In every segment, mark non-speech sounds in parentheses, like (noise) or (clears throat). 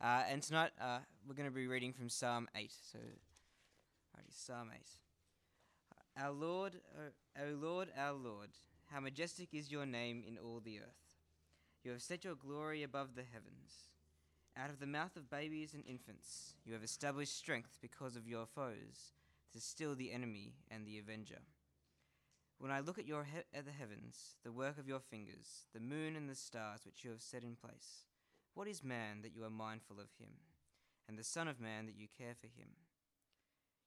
Uh, and tonight uh, we're going to be reading from Psalm 8. So, alrighty, Psalm 8. Our Lord, uh, O Lord, our Lord, how majestic is your name in all the earth. You have set your glory above the heavens. Out of the mouth of babies and infants, you have established strength because of your foes, to still the enemy and the avenger. When I look at your he- at the heavens, the work of your fingers, the moon and the stars which you have set in place, what is man that you are mindful of him, and the Son of Man that you care for him?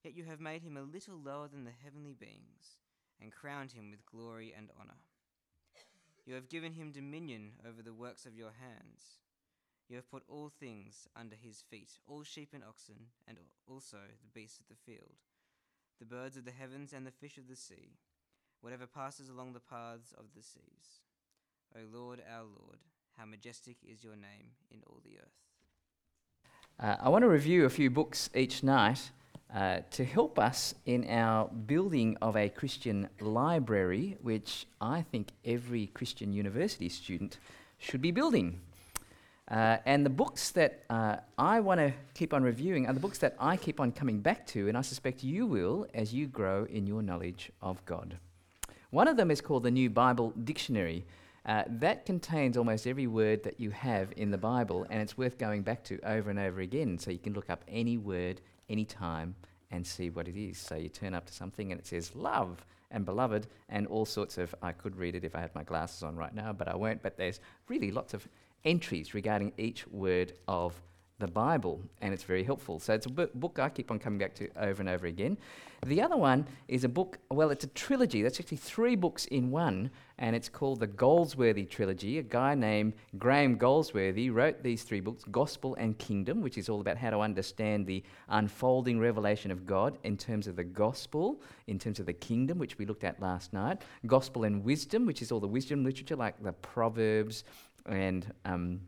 Yet you have made him a little lower than the heavenly beings, and crowned him with glory and honor. You have given him dominion over the works of your hands. You have put all things under his feet, all sheep and oxen, and also the beasts of the field, the birds of the heavens and the fish of the sea, whatever passes along the paths of the seas. O Lord, our Lord, how majestic is your name in all the earth. Uh, I want to review a few books each night uh, to help us in our building of a Christian library, which I think every Christian university student should be building. Uh, and the books that uh, I want to keep on reviewing are the books that I keep on coming back to, and I suspect you will as you grow in your knowledge of God. One of them is called the New Bible Dictionary. Uh, that contains almost every word that you have in the Bible, and it's worth going back to over and over again. So you can look up any word, anytime, and see what it is. So you turn up to something and it says love and beloved, and all sorts of. I could read it if I had my glasses on right now, but I won't. But there's really lots of entries regarding each word of the Bible, and it's very helpful. So it's a book I keep on coming back to over and over again. The other one is a book, well, it's a trilogy. That's actually three books in one, and it's called the Goldsworthy Trilogy. A guy named Graham Goldsworthy wrote these three books Gospel and Kingdom, which is all about how to understand the unfolding revelation of God in terms of the gospel, in terms of the kingdom, which we looked at last night. Gospel and Wisdom, which is all the wisdom literature like the Proverbs and. Um,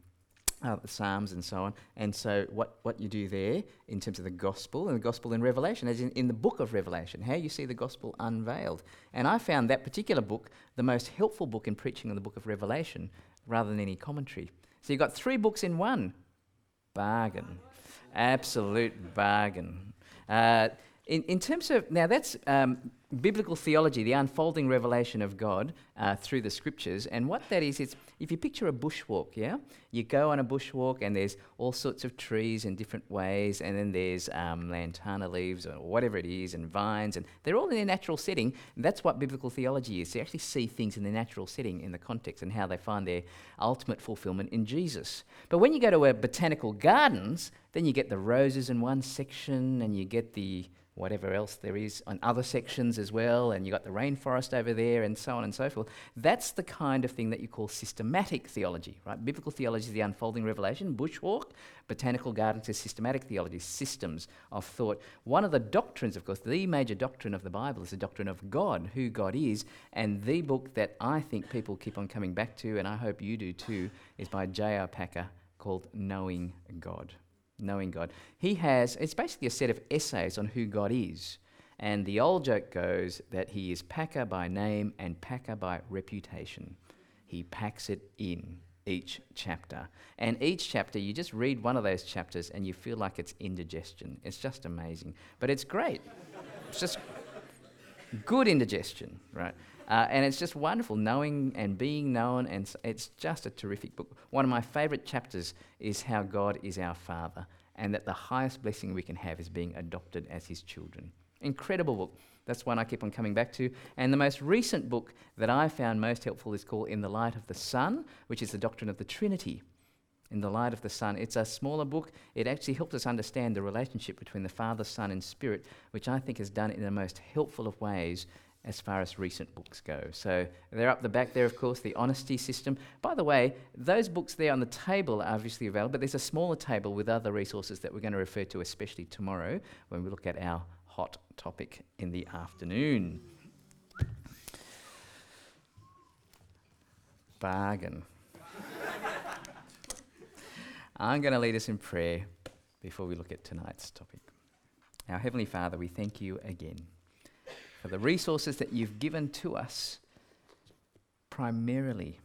uh, the Psalms and so on. And so, what, what you do there in terms of the gospel and the gospel in Revelation, as in, in the book of Revelation, how you see the gospel unveiled. And I found that particular book the most helpful book in preaching on the book of Revelation rather than any commentary. So, you've got three books in one. Bargain. Absolute bargain. Uh, in, in terms of, now that's um, biblical theology, the unfolding revelation of God uh, through the scriptures. And what that is, it's if you picture a bushwalk, yeah? You go on a bushwalk and there's all sorts of trees in different ways, and then there's um, lantana leaves or whatever it is, and vines, and they're all in their natural setting. That's what biblical theology is. You actually see things in their natural setting in the context and how they find their ultimate fulfillment in Jesus. But when you go to a botanical gardens, then you get the roses in one section, and you get the whatever else there is on other sections as well, and you've got the rainforest over there, and so on and so forth. That's the kind of thing that you call systematic theology, right? Biblical theology is the unfolding revelation, bushwalk, botanical gardens is systematic theology, systems of thought. One of the doctrines, of course, the major doctrine of the Bible is the doctrine of God, who God is, and the book that I think people keep on coming back to, and I hope you do too, is by J.I. Packer called Knowing God knowing God. He has, it's basically a set of essays on who God is. And the old joke goes that he is Packer by name and Packer by reputation. He packs it in each chapter. And each chapter, you just read one of those chapters and you feel like it's indigestion. It's just amazing. But it's great. it's just good indigestion, right? Uh, and it's just wonderful knowing and being known, and it's just a terrific book. One of my favourite chapters is how God is our Father, and that the highest blessing we can have is being adopted as His children. Incredible book. That's one I keep on coming back to. And the most recent book that I found most helpful is called In the Light of the Sun, which is the doctrine of the Trinity. In the Light of the Sun. It's a smaller book. It actually helps us understand the relationship between the Father, Son, and Spirit, which I think is done in the most helpful of ways as far as recent books go. So they're up the back there, of course, the honesty system. By the way, those books there on the table are obviously available, but there's a smaller table with other resources that we're going to refer to, especially tomorrow when we look at our hot topic in the afternoon. Bargain. (laughs) I'm going to lead us in prayer before we look at tonight's topic. Our Heavenly Father, we thank you again for the resources that you've given to us, primarily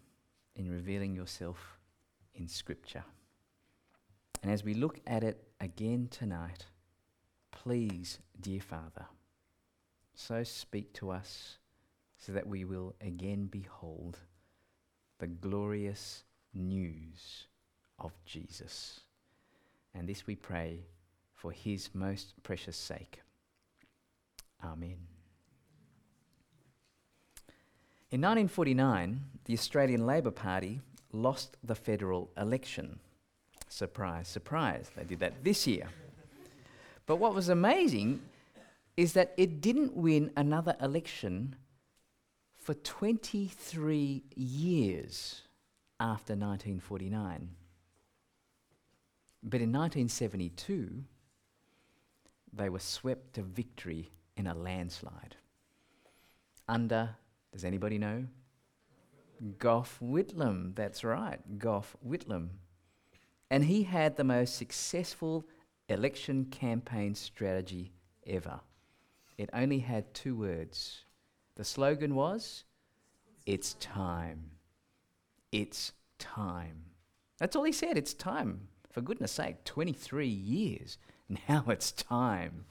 in revealing yourself in Scripture. And as we look at it again tonight, please, dear Father, so speak to us so that we will again behold the glorious news of Jesus. And this we pray for his most precious sake. Amen. In 1949, the Australian Labor Party lost the federal election. Surprise, surprise, they did that this year. But what was amazing is that it didn't win another election for 23 years after 1949. But in 1972, they were swept to victory in a landslide. Under, does anybody know? Gough Whitlam, that's right, Gough Whitlam. And he had the most successful election campaign strategy ever. It only had two words. The slogan was, It's time. It's time. That's all he said, it's time. For goodness sake, 23 years. (laughs) Now it's time.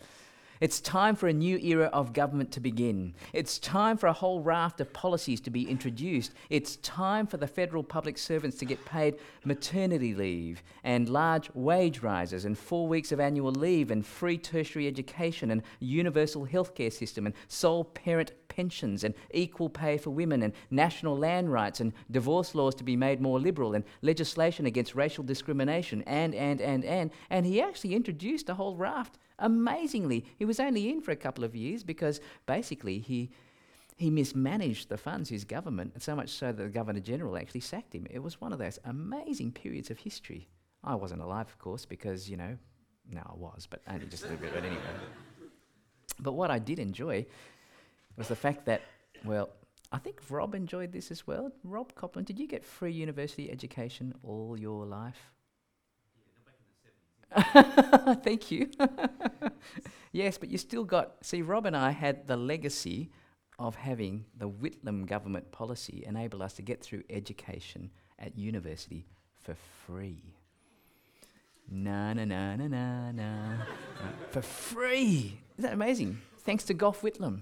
It's time for a new era of government to begin. It's time for a whole raft of policies to be introduced. It's time for the federal public servants to get paid maternity leave and large wage rises and four weeks of annual leave and free tertiary education and universal healthcare system and sole parent pensions and equal pay for women and national land rights and divorce laws to be made more liberal and legislation against racial discrimination and, and, and, and. And he actually introduced a whole raft Amazingly, he was only in for a couple of years because basically he, he mismanaged the funds, his government, so much so that the Governor General actually sacked him. It was one of those amazing periods of history. I wasn't alive, of course, because, you know, no, I was, but only just a little bit, but anyway. But what I did enjoy was the fact that, well, I think Rob enjoyed this as well. Rob Copland, did you get free university education all your life? (laughs) Thank you. (laughs) yes, but you still got. See, Rob and I had the legacy of having the Whitlam government policy enable us to get through education at university for free. Na na na na na na. (laughs) for free. Isn't that amazing? Thanks to Gough Whitlam.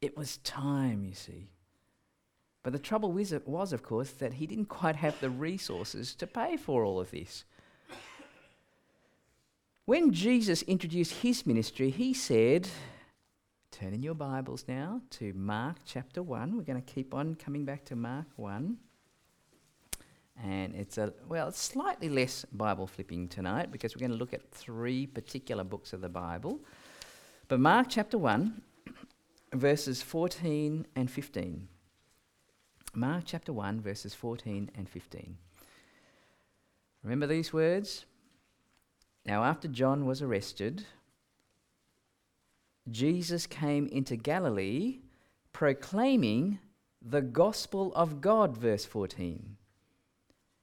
It was time, you see. But the trouble was, was, of course, that he didn't quite have the resources to pay for all of this. When Jesus introduced his ministry, he said, Turn in your Bibles now to Mark chapter 1. We're going to keep on coming back to Mark 1. And it's a, well, slightly less Bible flipping tonight because we're going to look at three particular books of the Bible. But Mark chapter 1, (clears throat) verses 14 and 15. Mark chapter 1, verses 14 and 15. Remember these words? Now, after John was arrested, Jesus came into Galilee proclaiming the gospel of God, verse 14.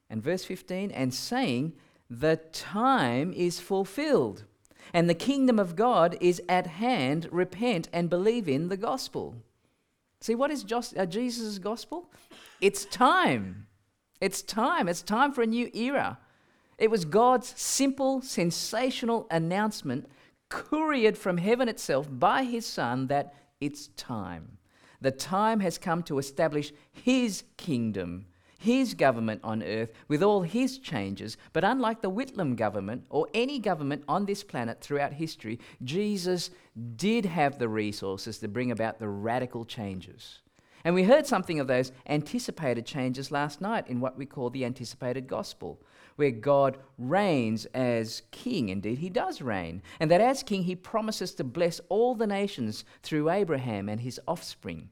And verse 15, and saying, The time is fulfilled, and the kingdom of God is at hand. Repent and believe in the gospel. See, what is uh, Jesus' gospel? It's time. It's time. It's time for a new era. It was God's simple, sensational announcement, couriered from heaven itself by his Son, that it's time. The time has come to establish his kingdom, his government on earth, with all his changes. But unlike the Whitlam government or any government on this planet throughout history, Jesus did have the resources to bring about the radical changes. And we heard something of those anticipated changes last night in what we call the anticipated gospel where God reigns as king. Indeed, he does reign. And that as king, he promises to bless all the nations through Abraham and his offspring.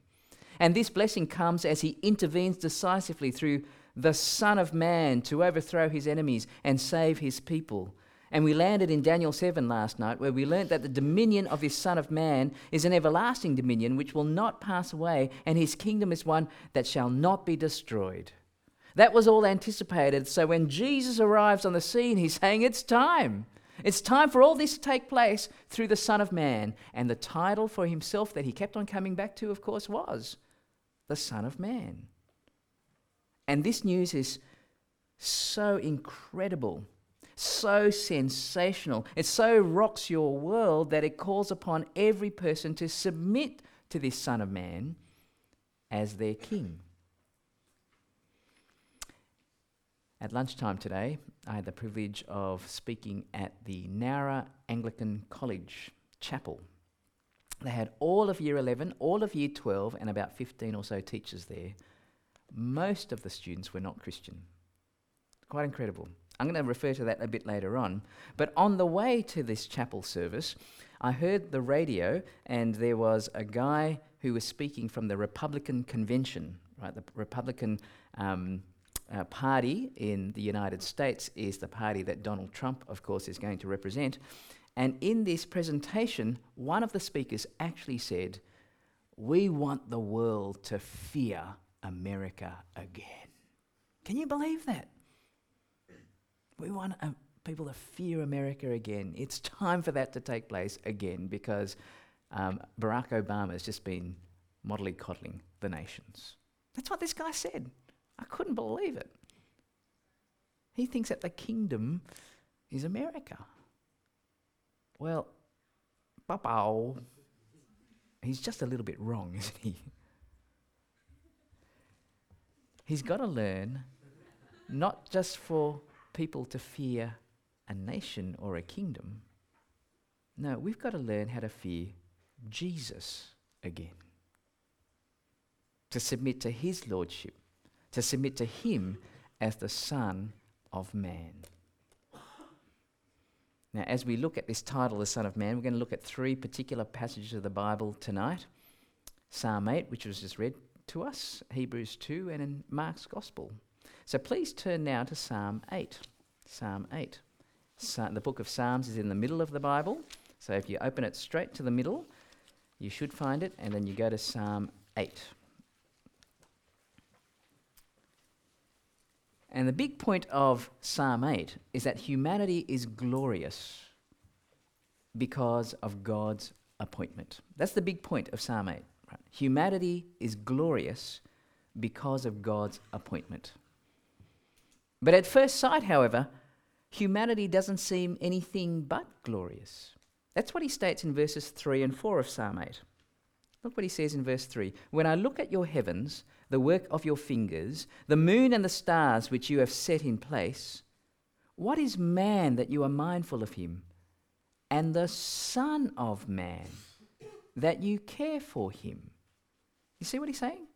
And this blessing comes as he intervenes decisively through the Son of Man to overthrow his enemies and save his people. And we landed in Daniel 7 last night, where we learnt that the dominion of this Son of Man is an everlasting dominion which will not pass away, and his kingdom is one that shall not be destroyed. That was all anticipated. So when Jesus arrives on the scene, he's saying, It's time. It's time for all this to take place through the Son of Man. And the title for himself that he kept on coming back to, of course, was the Son of Man. And this news is so incredible so sensational, it so rocks your world that it calls upon every person to submit to this Son of Man as their king. At lunchtime today, I had the privilege of speaking at the Nowra Anglican College Chapel. They had all of year 11, all of year 12, and about 15 or so teachers there. Most of the students were not Christian. Quite incredible. I'm going to refer to that a bit later on. But on the way to this chapel service, I heard the radio, and there was a guy who was speaking from the Republican convention, right? The Republican um, uh, party in the United States is the party that Donald Trump, of course, is going to represent. And in this presentation, one of the speakers actually said, We want the world to fear America again. Can you believe that? We want uh, people to fear America again. It's time for that to take place again because um, Barack Obama has just been modelly coddling the nations. That's what this guy said. I couldn't believe it. He thinks that the kingdom is America. Well, Papa, he's just a little bit wrong, (laughs) isn't he? He's got to learn not just for people to fear a nation or a kingdom. No, we've got to learn how to fear Jesus again. To submit to his lordship to submit to him as the Son of Man. Now, as we look at this title, the Son of Man, we're going to look at three particular passages of the Bible tonight Psalm 8, which was just read to us, Hebrews 2, and in Mark's Gospel. So please turn now to Psalm 8. Psalm 8. the book of Psalms is in the middle of the Bible. So if you open it straight to the middle, you should find it, and then you go to Psalm 8. And the big point of Psalm 8 is that humanity is glorious because of God's appointment. That's the big point of Psalm 8. Right? Humanity is glorious because of God's appointment. But at first sight, however, humanity doesn't seem anything but glorious. That's what he states in verses 3 and 4 of Psalm 8. Look what he says in verse 3 When I look at your heavens, the work of your fingers, the moon and the stars which you have set in place, what is man that you are mindful of him, and the Son of Man that you care for him? You see what he's saying?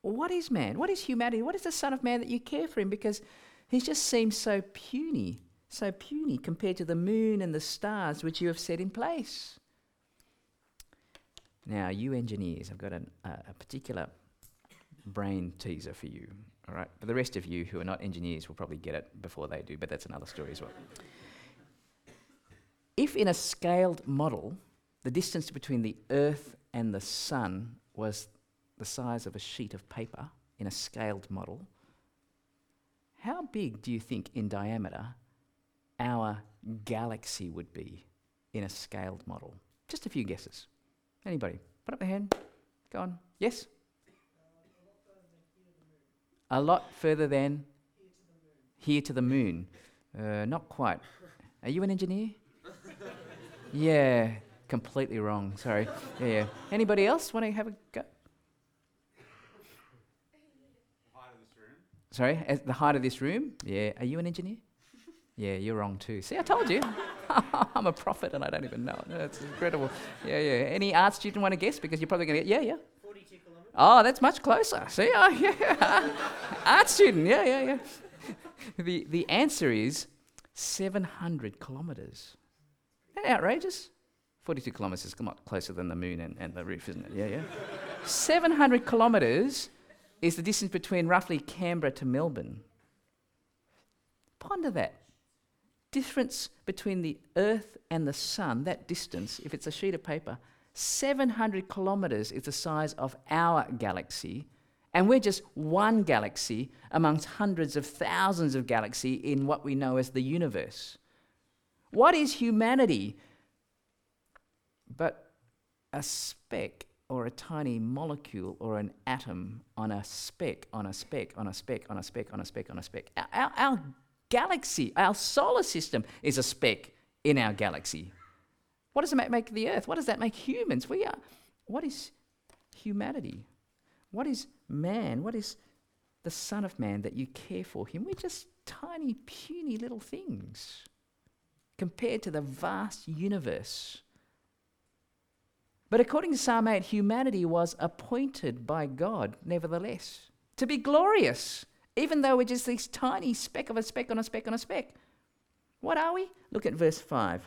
What is man? What is humanity? What is the Son of Man that you care for him? Because he just seems so puny, so puny compared to the moon and the stars which you have set in place. Now, you engineers, I've got an, uh, a particular brain teaser for you. All right. But the rest of you who are not engineers will probably get it before they do, but that's another story as well. If in a scaled model, the distance between the Earth and the Sun was the size of a sheet of paper in a scaled model, how big do you think in diameter our galaxy would be in a scaled model? Just a few guesses. Anybody? Put up your hand. Go on. Yes? A lot further than here to the moon. Uh, not quite. Are you an engineer? yeah, completely wrong. Sorry. Yeah, yeah. Anybody else want to have a go? Sorry, At the height of this room? Yeah. Are you an engineer? Yeah, you're wrong too. See, I told you. (laughs) I'm a prophet and I don't even know it. That's incredible. Yeah, yeah. Any art student want to guess? Because you're probably going to get, yeah, yeah. Oh, that's much closer. See, oh, (laughs) yeah. art student. Yeah, yeah, yeah. The, the answer is 700 kilometres. Isn't that outrageous? 42 kilometres is a lot closer than the moon and, and the roof, isn't it? Yeah, yeah. 700 kilometres is the distance between roughly Canberra to Melbourne. Ponder that. Difference between the Earth and the Sun, that distance, if it's a sheet of paper, 700 kilometres is the size of our galaxy, and we're just one galaxy amongst hundreds of thousands of galaxies in what we know as the universe. What is humanity but a speck or a tiny molecule or an atom on a speck, on a speck, on a speck, on a speck, on a speck, on a speck? Our, our galaxy, our solar system is a speck in our galaxy. What does it make the earth? What does that make humans? We are. What is humanity? What is man? What is the Son of Man that you care for him? We're just tiny, puny little things compared to the vast universe. But according to Psalm 8, humanity was appointed by God, nevertheless, to be glorious, even though we're just this tiny speck of a speck on a speck on a speck. What are we? Look at verse 5.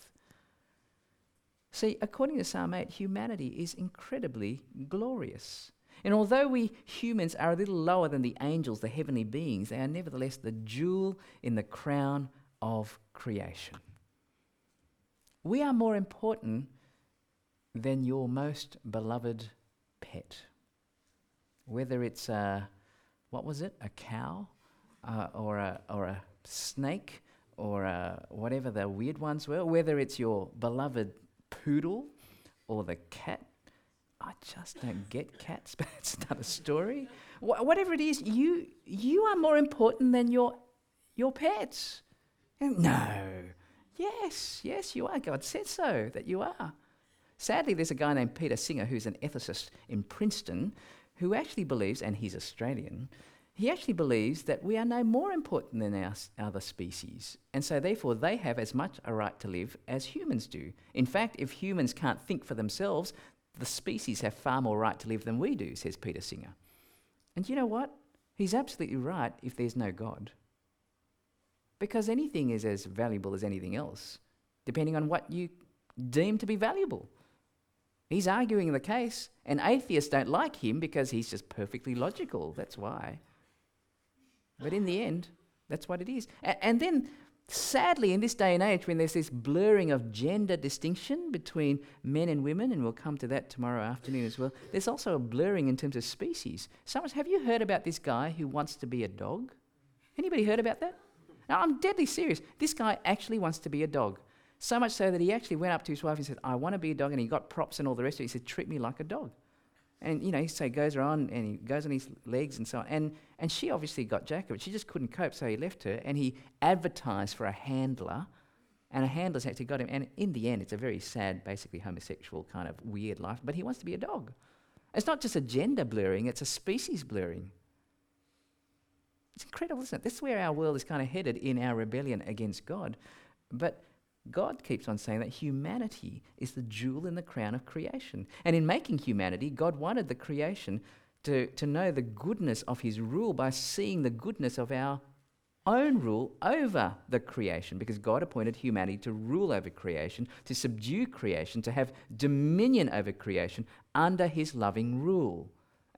See, according to Psalm 8, humanity is incredibly glorious. And although we humans are a little lower than the angels, the heavenly beings, they are nevertheless the jewel in the crown of creation. We are more important than your most beloved pet. Whether it's a, what was it, a cow uh, or, a, or a snake or whatever the weird ones were, whether it's your beloved poodle or the cat. I just don't get cats, (laughs) but it's another story. Wh- whatever it is, you, you are more important than your, your pets. No. Yes, yes, you are. God said so, that you are. Sadly, there's a guy named Peter Singer who's an ethicist in Princeton who actually believes, and he's Australian, he actually believes that we are no more important than our other species. And so, therefore, they have as much a right to live as humans do. In fact, if humans can't think for themselves, the species have far more right to live than we do, says Peter Singer. And you know what? He's absolutely right if there's no God. Because anything is as valuable as anything else, depending on what you deem to be valuable. He's arguing the case, and atheists don't like him because he's just perfectly logical. That's why. But in the end, that's what it is. A- and then, sadly, in this day and age, when there's this blurring of gender distinction between men and women, and we'll come to that tomorrow afternoon as well, there's also a blurring in terms of species. Someone, have you heard about this guy who wants to be a dog? Anybody heard about that? Now, I'm deadly serious. This guy actually wants to be a dog. So much so that he actually went up to his wife and said, I want to be a dog. And he got props and all the rest of it. He said, Treat me like a dog. And, you know, he say goes around and he goes on his legs and so on. And, and she obviously got Jacob. She just couldn't cope, so he left her. And he advertised for a handler. And a handler's actually got him. And in the end, it's a very sad, basically homosexual kind of weird life. But he wants to be a dog. It's not just a gender blurring, it's a species blurring. It's incredible, isn't it? This is where our world is kind of headed in our rebellion against God. But God keeps on saying that humanity is the jewel in the crown of creation. And in making humanity, God wanted the creation to, to know the goodness of his rule by seeing the goodness of our own rule over the creation because God appointed humanity to rule over creation, to subdue creation, to have dominion over creation under his loving rule.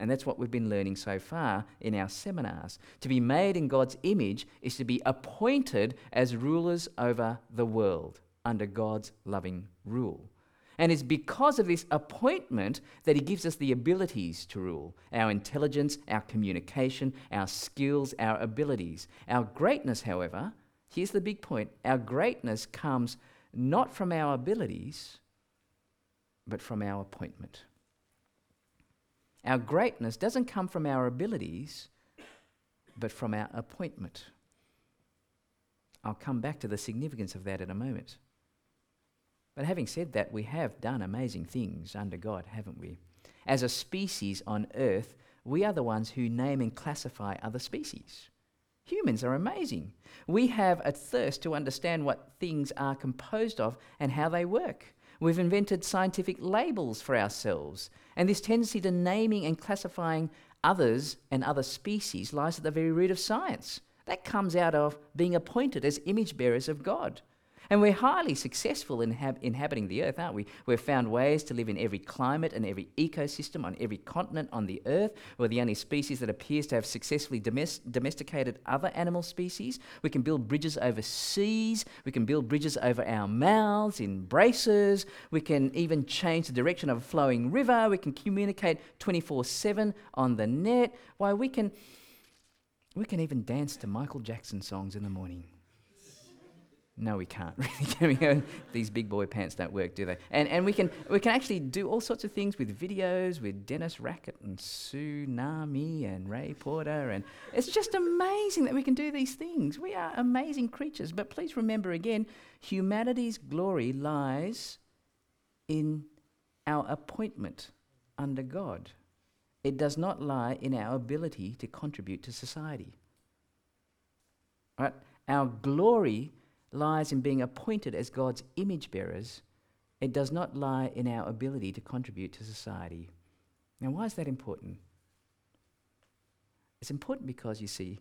And that's what we've been learning so far in our seminars. To be made in God's image is to be appointed as rulers over the world under God's loving rule. And it's because of this appointment that He gives us the abilities to rule our intelligence, our communication, our skills, our abilities. Our greatness, however, here's the big point our greatness comes not from our abilities, but from our appointment. Our greatness doesn't come from our abilities, but from our appointment. I'll come back to the significance of that in a moment. But having said that, we have done amazing things under God, haven't we? As a species on earth, we are the ones who name and classify other species. Humans are amazing. We have a thirst to understand what things are composed of and how they work. We've invented scientific labels for ourselves, and this tendency to naming and classifying others and other species lies at the very root of science. That comes out of being appointed as image bearers of God. And we're highly successful in hab- inhabiting the earth, aren't we? We've found ways to live in every climate and every ecosystem on every continent on the earth. We're the only species that appears to have successfully domest- domesticated other animal species. We can build bridges over seas. We can build bridges over our mouths in braces. We can even change the direction of a flowing river. We can communicate 24 7 on the net. Why, we can, we can even dance to Michael Jackson songs in the morning. No, we can't (laughs) really. These big boy pants don't work, do they? And, and we, can, we can actually do all sorts of things with videos with Dennis Rackett and Tsunami and Ray Porter. And it's just amazing that we can do these things. We are amazing creatures. But please remember again humanity's glory lies in our appointment under God, it does not lie in our ability to contribute to society. Right? Our glory lies in being appointed as God's image bearers, it does not lie in our ability to contribute to society. Now, why is that important? It's important because, you see,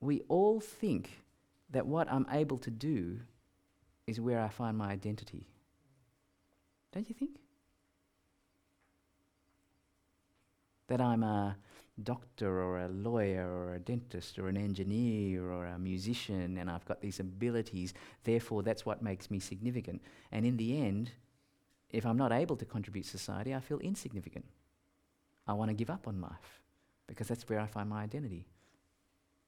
we all think that what I'm able to do is where I find my identity. Don't you think? That I'm a doctor or a lawyer or a dentist or an engineer or a musician and I've got these abilities, therefore that's what makes me significant. And in the end, if I'm not able to contribute society, I feel insignificant. I want to give up on life because that's where I find my identity.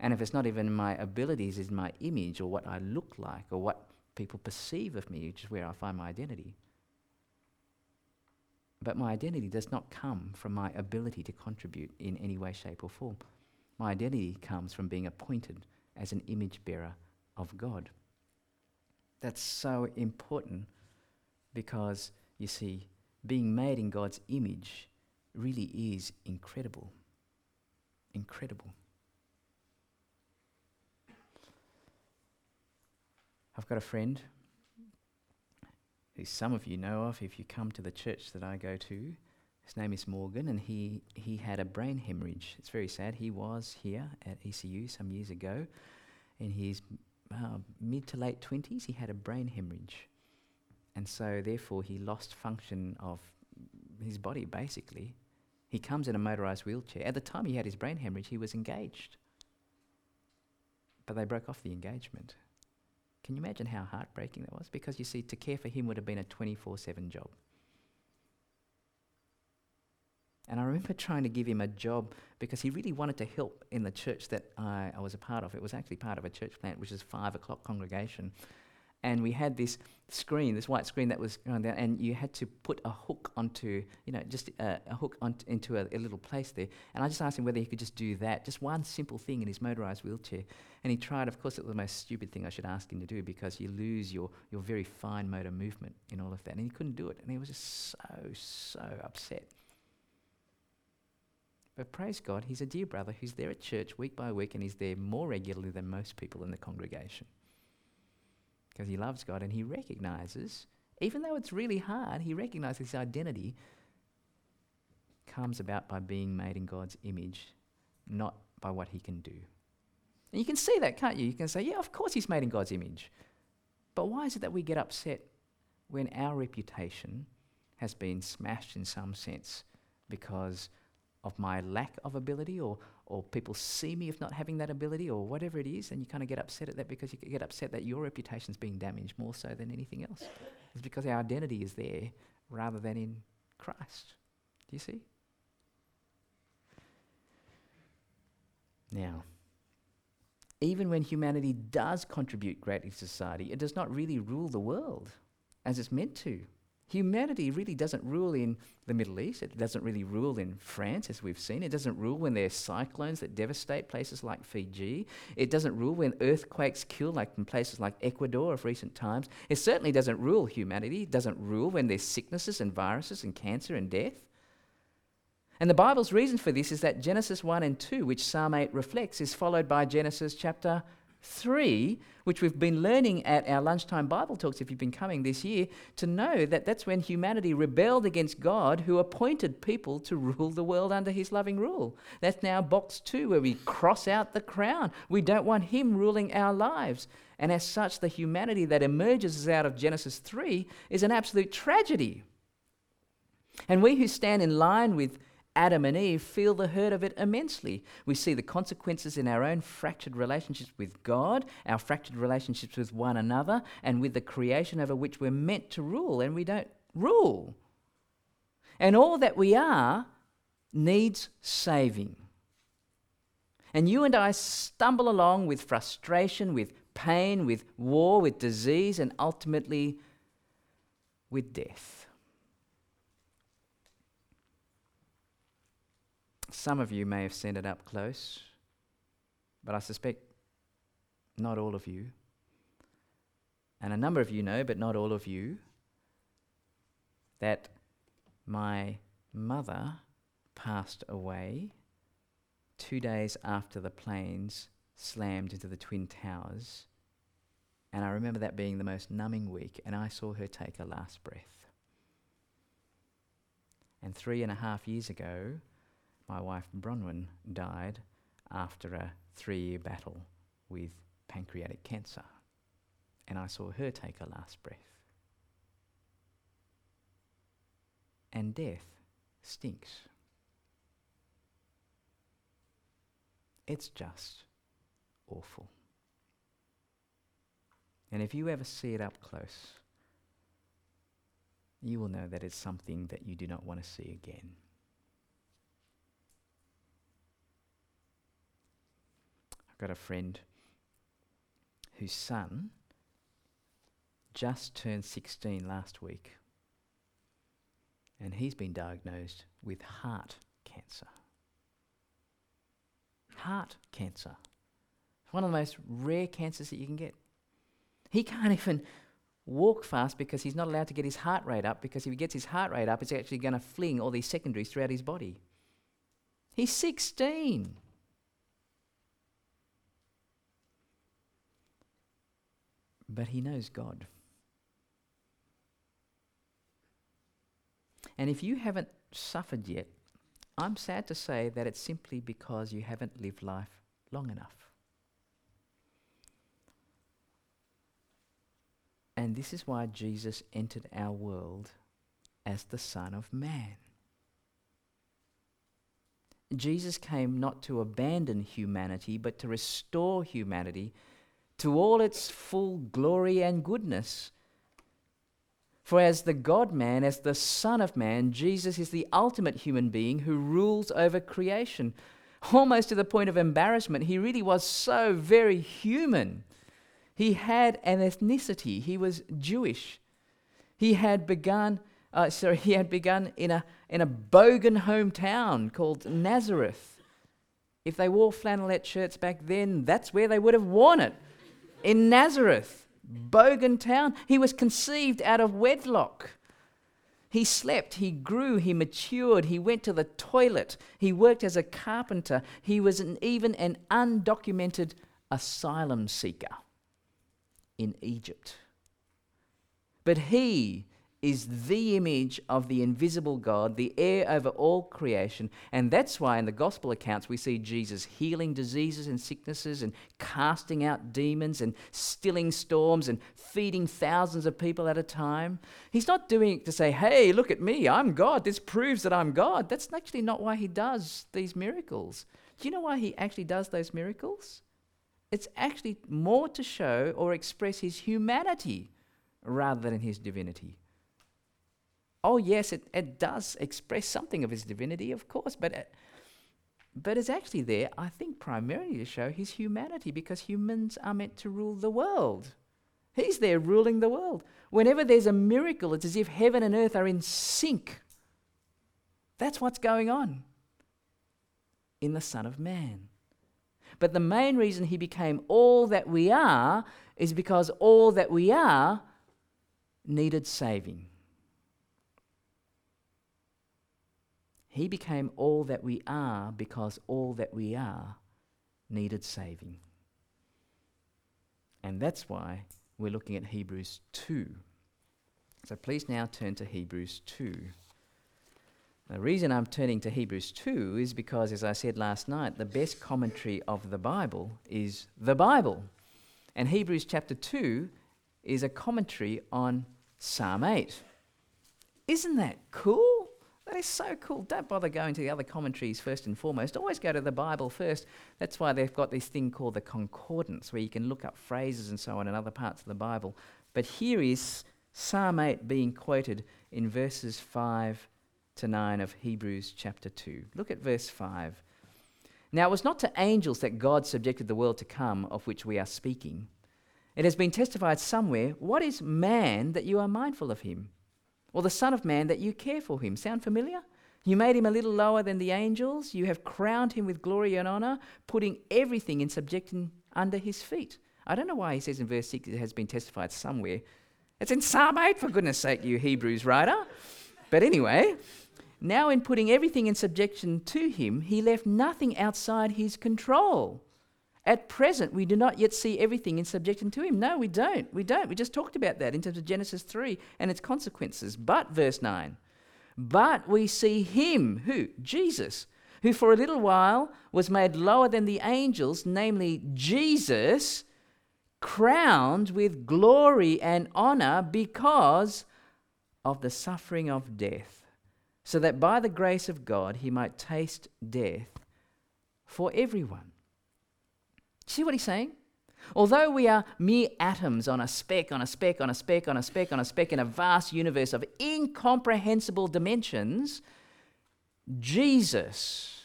And if it's not even my abilities, it's my image or what I look like or what people perceive of me, which is where I find my identity. But my identity does not come from my ability to contribute in any way, shape, or form. My identity comes from being appointed as an image bearer of God. That's so important because, you see, being made in God's image really is incredible. Incredible. I've got a friend who some of you know of if you come to the church that I go to. His name is Morgan, and he, he had a brain hemorrhage. It's very sad. He was here at ECU some years ago. In his uh, mid to late 20s, he had a brain hemorrhage. And so, therefore, he lost function of his body, basically. He comes in a motorized wheelchair. At the time he had his brain hemorrhage, he was engaged. But they broke off the engagement. Can you imagine how heartbreaking that was? Because you see, to care for him would have been a 24 7 job. And I remember (laughs) trying to give him a job because he really wanted to help in the church that I, I was a part of. It was actually part of a church plant, which is five o'clock congregation and we had this screen, this white screen that was going down, and you had to put a hook onto, you know, just a, a hook onto, into a, a, little place there. And I just asked him whether he could just do that, just one simple thing in his motorized wheelchair. And he tried. Of course, it was the most stupid thing I should ask him to do because you lose your, your very fine motor movement in all of that. And he couldn't do it, and he was just so, so upset. But praise God, he's a dear brother who's there at church week by week, and he's there more regularly than most people in the congregation because he loves God and he recognizes, even though it's really hard, he recognizes his identity comes about by being made in God's image, not by what he can do. And you can see that, can't you? You can say, yeah, of course he's made in God's image. But why is it that we get upset when our reputation has been smashed in some sense because of my lack of ability or, or people see me of not having that ability or whatever it is, and you kind of get upset at that because you get upset that your reputation is being damaged more so than anything else. It's because our identity is there rather than in Christ. Do you see? Now, even when humanity does contribute greatly to society, it does not really rule the world as it's meant to. Humanity really doesn't rule in the Middle East. It doesn't really rule in France, as we've seen. It doesn't rule when there's cyclones that devastate places like Fiji. It doesn't rule when earthquakes kill, like in places like Ecuador of recent times. It certainly doesn't rule humanity. It doesn't rule when there's sicknesses and viruses and cancer and death. And the Bible's reason for this is that Genesis 1 and 2, which Psalm 8 reflects, is followed by Genesis chapter 3, which we've been learning at our lunchtime Bible talks if you've been coming this year, to know that that's when humanity rebelled against God, who appointed people to rule the world under his loving rule. That's now box 2, where we cross out the crown. We don't want him ruling our lives. And as such, the humanity that emerges out of Genesis 3 is an absolute tragedy. And we who stand in line with Adam and Eve feel the hurt of it immensely. We see the consequences in our own fractured relationships with God, our fractured relationships with one another, and with the creation over which we're meant to rule, and we don't rule. And all that we are needs saving. And you and I stumble along with frustration, with pain, with war, with disease, and ultimately with death. Some of you may have seen it up close, but I suspect not all of you. And a number of you know, but not all of you, that my mother passed away two days after the planes slammed into the Twin Towers. And I remember that being the most numbing week, and I saw her take her last breath. And three and a half years ago, my wife Bronwyn died after a three year battle with pancreatic cancer. And I saw her take her last breath. And death stinks. It's just awful. And if you ever see it up close, you will know that it's something that you do not want to see again. Got a friend whose son just turned 16 last week, and he's been diagnosed with heart cancer. Heart cancer. It's one of the most rare cancers that you can get. He can't even walk fast because he's not allowed to get his heart rate up because if he gets his heart rate up, it's actually going to fling all these secondaries throughout his body. He's 16. But he knows God. And if you haven't suffered yet, I'm sad to say that it's simply because you haven't lived life long enough. And this is why Jesus entered our world as the Son of Man. Jesus came not to abandon humanity, but to restore humanity to all its full glory and goodness. For as the God man, as the Son of Man, Jesus is the ultimate human being who rules over creation. Almost to the point of embarrassment, he really was so very human. He had an ethnicity, he was Jewish. He had begun, uh, sorry, (laughs) he had begun in a, in a bogan hometown called Nazareth. If they wore flannelette shirts back then, that's where they would have worn it in Nazareth, Bogan town. He was conceived out of wedlock. He slept, he grew, he matured, he went to the toilet, he worked as a carpenter, he was an, even an undocumented asylum seeker in Egypt. But he is the image of the invisible God, the heir over all creation. And that's why in the gospel accounts we see Jesus healing diseases and sicknesses and casting out demons and stilling storms and feeding thousands of people at a time. He's not doing it to say, hey, look at me, I'm God. This proves that I'm God. That's actually not why he does these miracles. Do you know why he actually does those miracles? It's actually more to show or express his humanity rather than his divinity oh, yes, it, it does express something of his divinity, of course, but, it, but it's actually there, I think, primarily to show his humanity because humans are meant to rule the world. He's there ruling the world. Whenever there's a miracle, it's as if heaven and earth are in sync. That's what's going on in the Son of Man. But the main reason he became all that we are is because all that we are needed saving. He became all that we are because all that we are needed saving. And that's why we're looking at Hebrews 2. So please now turn to Hebrews 2. The reason I'm turning to Hebrews 2 is because, as I said last night, the best commentary of the Bible is the Bible. And Hebrews chapter 2 is a commentary on Psalm 8. Isn't that cool? That is so cool. Don't bother going to the other commentaries first and foremost. Always go to the Bible first. That's why they've got this thing called the concordance, where you can look up phrases and so on in other parts of the Bible. But here is Psalm 8 being quoted in verses 5 to 9 of Hebrews chapter 2. Look at verse 5. Now, it was not to angels that God subjected the world to come, of which we are speaking. It has been testified somewhere What is man that you are mindful of him? Or the Son of Man that you care for him? Sound familiar? You made him a little lower than the angels. You have crowned him with glory and honor, putting everything in subjection under his feet. I don't know why he says in verse 6 it has been testified somewhere. It's in Psalm 8, for goodness sake, you Hebrews writer. But anyway, now, in putting everything in subjection to him, he left nothing outside his control. At present, we do not yet see everything in subjection to him. No, we don't. We don't. We just talked about that in terms of Genesis 3 and its consequences. But, verse 9, but we see him, who? Jesus, who for a little while was made lower than the angels, namely Jesus, crowned with glory and honor because of the suffering of death so that by the grace of God he might taste death for everyone. See what he's saying? Although we are mere atoms on a speck, on a speck, on a speck, on a speck, on a speck in a vast universe of incomprehensible dimensions, Jesus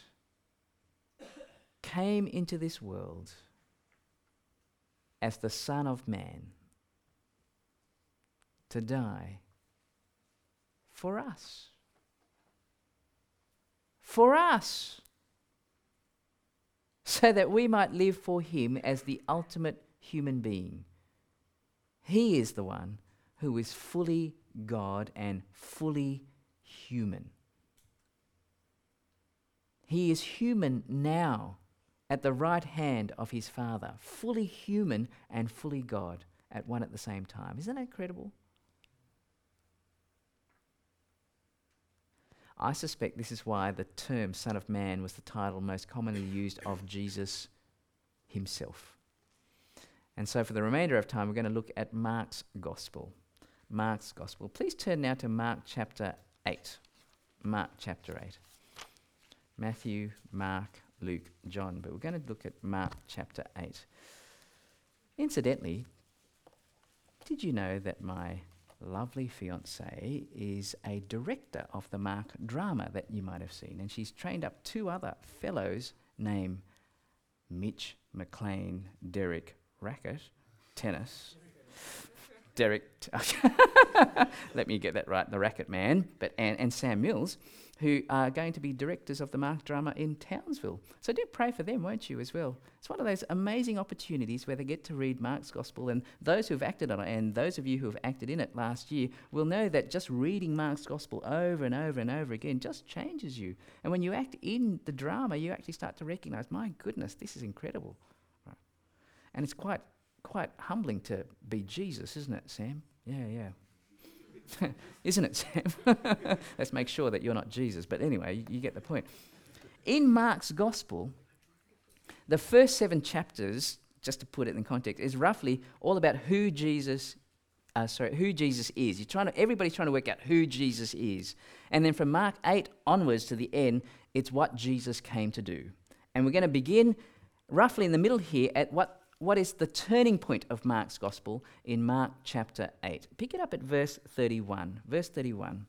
came into this world as the Son of Man to die for us for us, so that we might live for Him as the ultimate human being. He is the one who is fully God and fully human. He is human now at the right hand of his Father, fully human and fully God at one at the same time. Isn't that incredible? I suspect this is why the term Son of Man was the title most commonly used of Jesus himself. And so, for the remainder of time, we're going to look at Mark's Gospel. Mark's Gospel. Please turn now to Mark chapter 8. Mark chapter 8. Matthew, Mark, Luke, John. But we're going to look at Mark chapter 8. Incidentally, did you know that my lovely fiance is a director of the Mark drama that you might have seen, and she's trained up two other fellows named Mitch McLean, Derek Rackett, tennis. Derek, t- (laughs) let me get that right, the Racket Man, but and, and Sam Mills, who are going to be directors of the Mark drama in Townsville. So do pray for them, won't you, as well? It's one of those amazing opportunities where they get to read Mark's Gospel, and those who've acted on it, and those of you who have acted in it last year, will know that just reading Mark's Gospel over and over and over again just changes you. And when you act in the drama, you actually start to recognize, my goodness, this is incredible. Right. And it's quite, quite humbling to be Jesus, isn't it, Sam? Yeah, yeah. (laughs) Isn't it, Sam? (laughs) Let's make sure that you're not Jesus. But anyway, you, you get the point. In Mark's gospel, the first seven chapters, just to put it in context, is roughly all about who Jesus uh, sorry, who Jesus is. You're trying to, everybody's trying to work out who Jesus is. And then from Mark 8 onwards to the end, it's what Jesus came to do. And we're going to begin roughly in the middle here at what what is the turning point of Mark's gospel in Mark chapter 8. Pick it up at verse 31. Verse 31.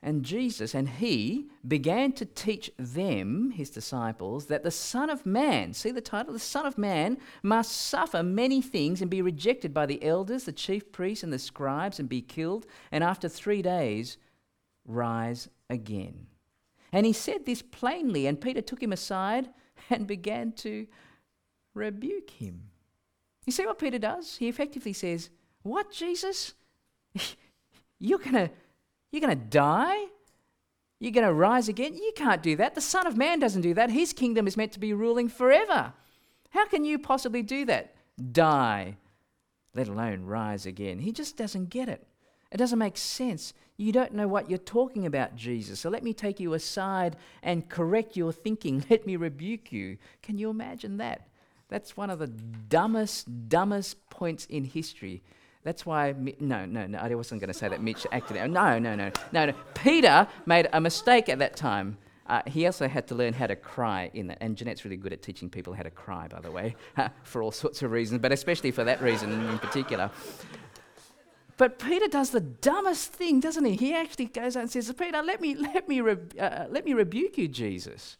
And Jesus and he began to teach them, his disciples, that the Son of Man, see the title, the Son of Man must suffer many things and be rejected by the elders, the chief priests, and the scribes, and be killed, and after three days rise again. And he said this plainly, and Peter took him aside and began to rebuke him. You see what Peter does? He effectively says, What, Jesus? (laughs) You're going you're going to die? You're going to rise again? You can't do that. The Son of Man doesn't do that. His kingdom is meant to be ruling forever. How can you possibly do that? Die, let alone rise again. He just doesn't get it. It doesn't make sense. You don't know what you're talking about, Jesus. So let me take you aside and correct your thinking. (laughs) Let me rebuke you. Can you imagine that? That's one of the dumbest, dumbest points in history. That's why, no, no, no, I wasn't going to say that Mitch acted out. No, no, no, no, no. Peter made a mistake at that time. Uh, he also had to learn how to cry in that. And Jeanette's really good at teaching people how to cry, by the way, (laughs) for all sorts of reasons, but especially for that reason in particular. But Peter does the dumbest thing, doesn't he? He actually goes out and says, Peter, let me, let me, re- uh, let me rebuke you, Jesus.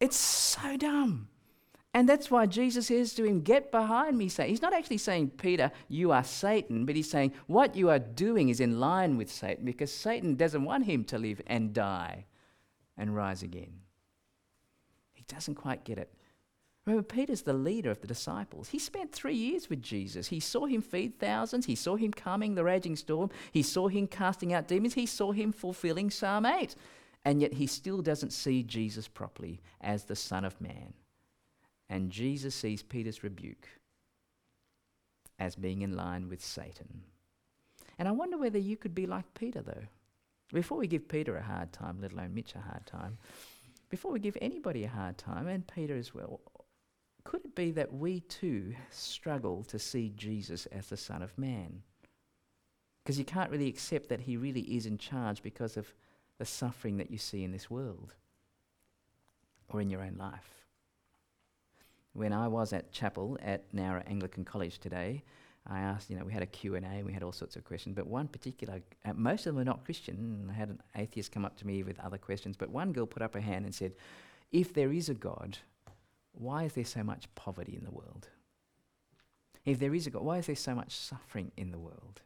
It's so dumb. And that's why Jesus says to him, Get behind me, Satan. He's not actually saying, Peter, you are Satan, but he's saying, What you are doing is in line with Satan because Satan doesn't want him to live and die and rise again. He doesn't quite get it. Remember, Peter's the leader of the disciples. He spent three years with Jesus. He saw him feed thousands. He saw him calming the raging storm. He saw him casting out demons. He saw him fulfilling Psalm 8. And yet he still doesn't see Jesus properly as the Son of Man. And Jesus sees Peter's rebuke as being in line with Satan. And I wonder whether you could be like Peter, though. Before we give Peter a hard time, let alone Mitch a hard time, before we give anybody a hard time, and Peter as well, could it be that we too struggle to see Jesus as the Son of Man? Because you can't really accept that he really is in charge because of the suffering that you see in this world or in your own life. When I was at chapel at Nowra Anglican College today, I asked, you know, we had a Q&A and we had all sorts of questions, but one particular, uh, most of them were not Christian. I had an atheist come up to me with other questions, but one girl put up her hand and said, if there is a God, why is there so much poverty in the world? If there is a God, why is there so much suffering in the world?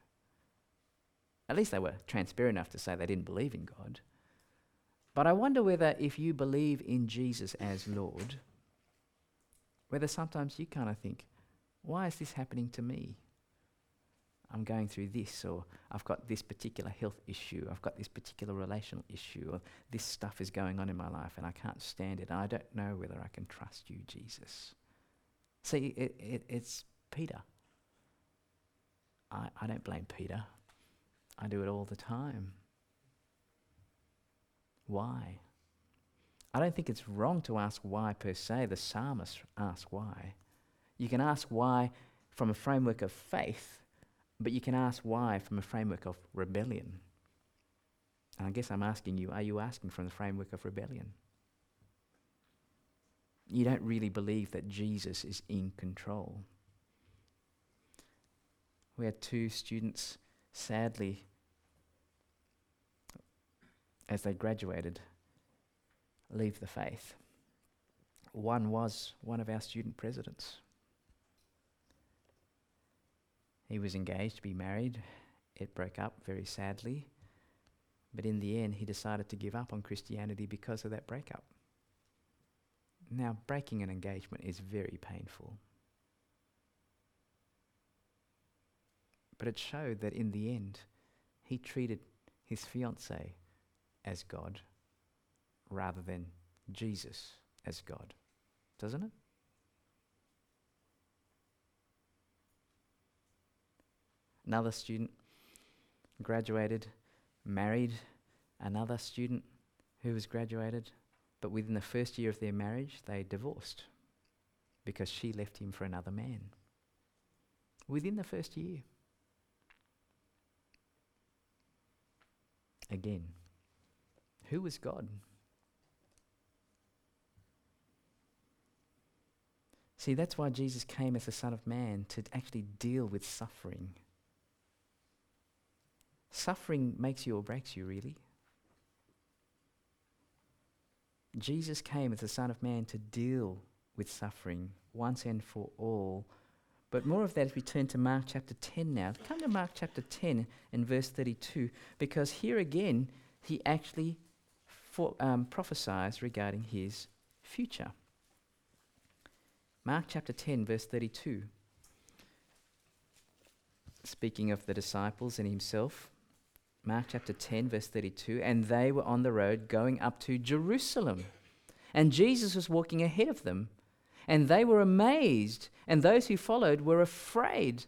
At least they were transparent enough to say they didn't believe in God. But I wonder whether if you believe in Jesus as Lord, whether sometimes you kind of think, why is this happening to me? I'm going through this, or I've got this particular health issue, I've got this particular relational issue, or this stuff is going on in my life and I can't stand it. and I don't know whether I can trust you, Jesus. See, it, it, it's Peter. I, I don't blame Peter. I do it all the time. Why? I don't think it's wrong to ask why per se. The psalmist asks why. You can ask why from a framework of faith but you can ask why from a framework of rebellion. And I guess I'm asking you are you asking from the framework of rebellion? You don't really believe that Jesus is in control. We had two students, sadly, as they graduated, leave the faith. One was one of our student presidents. He was engaged to be married. It broke up very sadly. But in the end, he decided to give up on Christianity because of that breakup. Now, breaking an engagement is very painful. But it showed that in the end, he treated his fiancee as God rather than Jesus as God. Doesn't it? Another student graduated, married another student who was graduated, but within the first year of their marriage, they divorced because she left him for another man. Within the first year. Again, who was God? See, that's why Jesus came as the Son of Man to actually deal with suffering Suffering makes you or breaks you, really. Jesus came as the Son of Man to deal with suffering once and for all. But more of that as we turn to Mark chapter 10 now. Come to Mark chapter 10 and verse 32, because here again, he actually for, um, prophesies regarding his future. Mark chapter 10, verse 32. Speaking of the disciples and himself, Mark chapter 10, verse 32. And they were on the road going up to Jerusalem. And Jesus was walking ahead of them. and they were amazed, and those who followed were afraid.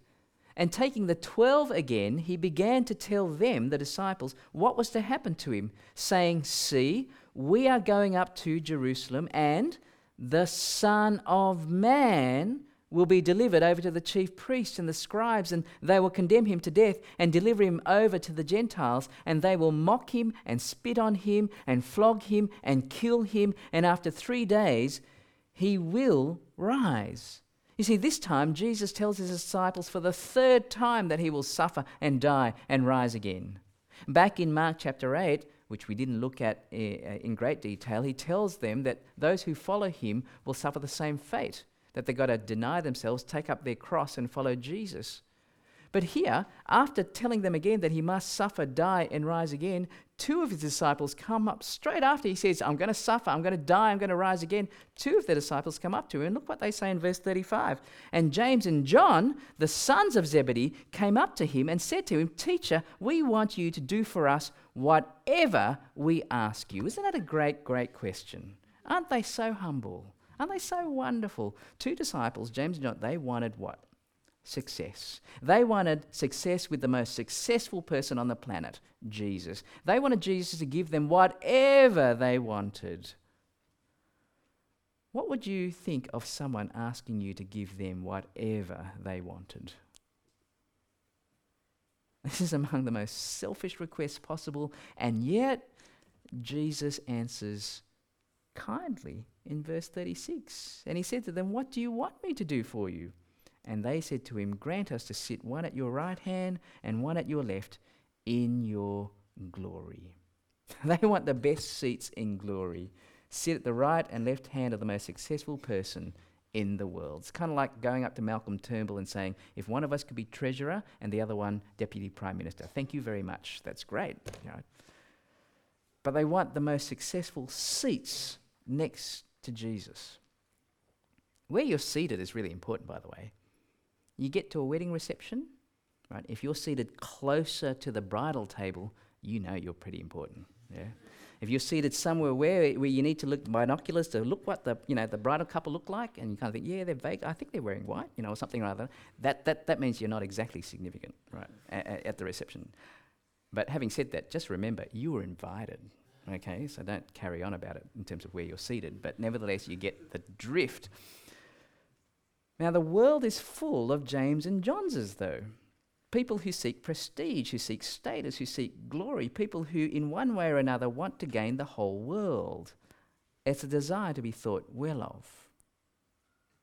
And taking the twelve again, he began to tell them, the disciples, what was to happen to him, saying, See, we are going up to Jerusalem, and the Son of Man will be delivered over to the chief priests and the scribes, and they will condemn him to death and deliver him over to the Gentiles, and they will mock him and spit on him and flog him and kill him, and after three days he will rise. You see, this time Jesus tells his disciples for the third time that he will suffer and die and rise again. Back in Mark chapter 8, which we didn't look at eh, eh, in great detail, he tells them that those who follow him will suffer the same fate, that they've got to deny themselves, take up their cross, and follow Jesus. But here, after telling them again that he must suffer, die, and rise again, two of his disciples come up straight after he says, I'm going to suffer, I'm going to die, I'm going to rise again. Two of the disciples come up to him, and look what they say in verse 35. And James and John, the sons of Zebedee, came up to him and said to him, Teacher, we want you to do for us whatever we ask you. Isn't that a great, great question? Aren't they so humble? Aren't they so wonderful? Two disciples, James and John, they wanted what? Success. They wanted success with the most successful person on the planet, Jesus. They wanted Jesus to give them whatever they wanted. What would you think of someone asking you to give them whatever they wanted? This is among the most selfish requests possible, and yet Jesus answers kindly in verse 36. And he said to them, What do you want me to do for you? And they said to him, Grant us to sit one at your right hand and one at your left in your glory. (laughs) they want the best seats in glory. Sit at the right and left hand of the most successful person in the world. It's kind of like going up to Malcolm Turnbull and saying, if one of us could be treasurer and the other one deputy prime minister, thank you very much. That's great. You know. But they want the most successful seats next to Jesus. Where you're seated is really important, by the way. You get to a wedding reception, right? If you're seated closer to the bridal table, you know you're pretty important. Yeah. If you're seated somewhere where, where you need to look binoculars to look what the you know the bridal couple look like, and you kind of think, yeah, they're vague. I think they're wearing white, you know, or something that. That that that means you're not exactly significant, right, a- at the reception. But having said that, just remember you were invited. Okay, so don't carry on about it in terms of where you're seated, but nevertheless, you get the drift. Now, the world is full of James and Johnses, though. People who seek prestige, who seek status, who seek glory, people who, in one way or another, want to gain the whole world. It's a desire to be thought well of.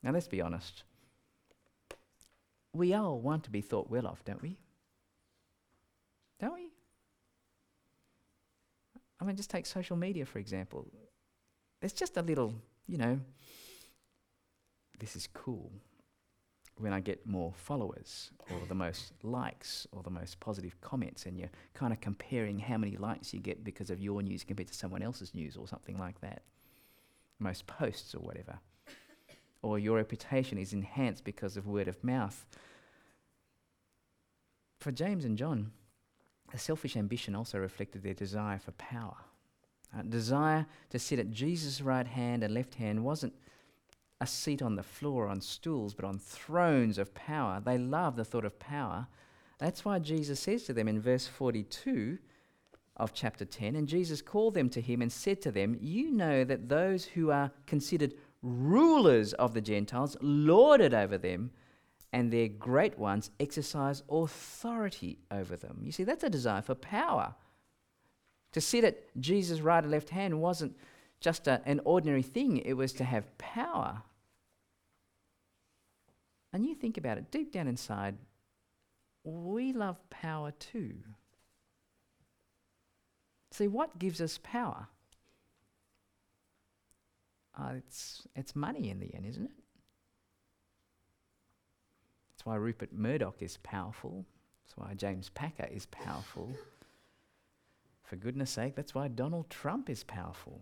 Now, let's be honest. We all want to be thought well of, don't we? Don't we? I mean, just take social media, for example. It's just a little, you know, this is cool when I get more followers or the most likes or the most positive comments, and you're kind of comparing how many likes you get because of your news compared to someone else's news or something like that. Most posts or whatever. or your reputation is enhanced because of word of mouth. For James and John, a selfish ambition also reflected their desire for power. A desire to sit at Jesus' right hand and left hand wasn't a seat on the floor on stools, but on thrones of power. They love the thought of power. That's why Jesus says to them in verse 42 of chapter 10 And Jesus called them to him and said to them, You know that those who are considered rulers of the Gentiles lord it over them, and their great ones exercise authority over them. You see, that's a desire for power. To sit at Jesus' right and left hand wasn't just a, an ordinary thing, it was to have power. And you think about it, deep down inside, we love power too. See, what gives us power? Uh, it's, it's money in the end, isn't it? That's why Rupert Murdoch is powerful. That's why James Packer is powerful. For goodness sake, that's why Donald Trump is powerful.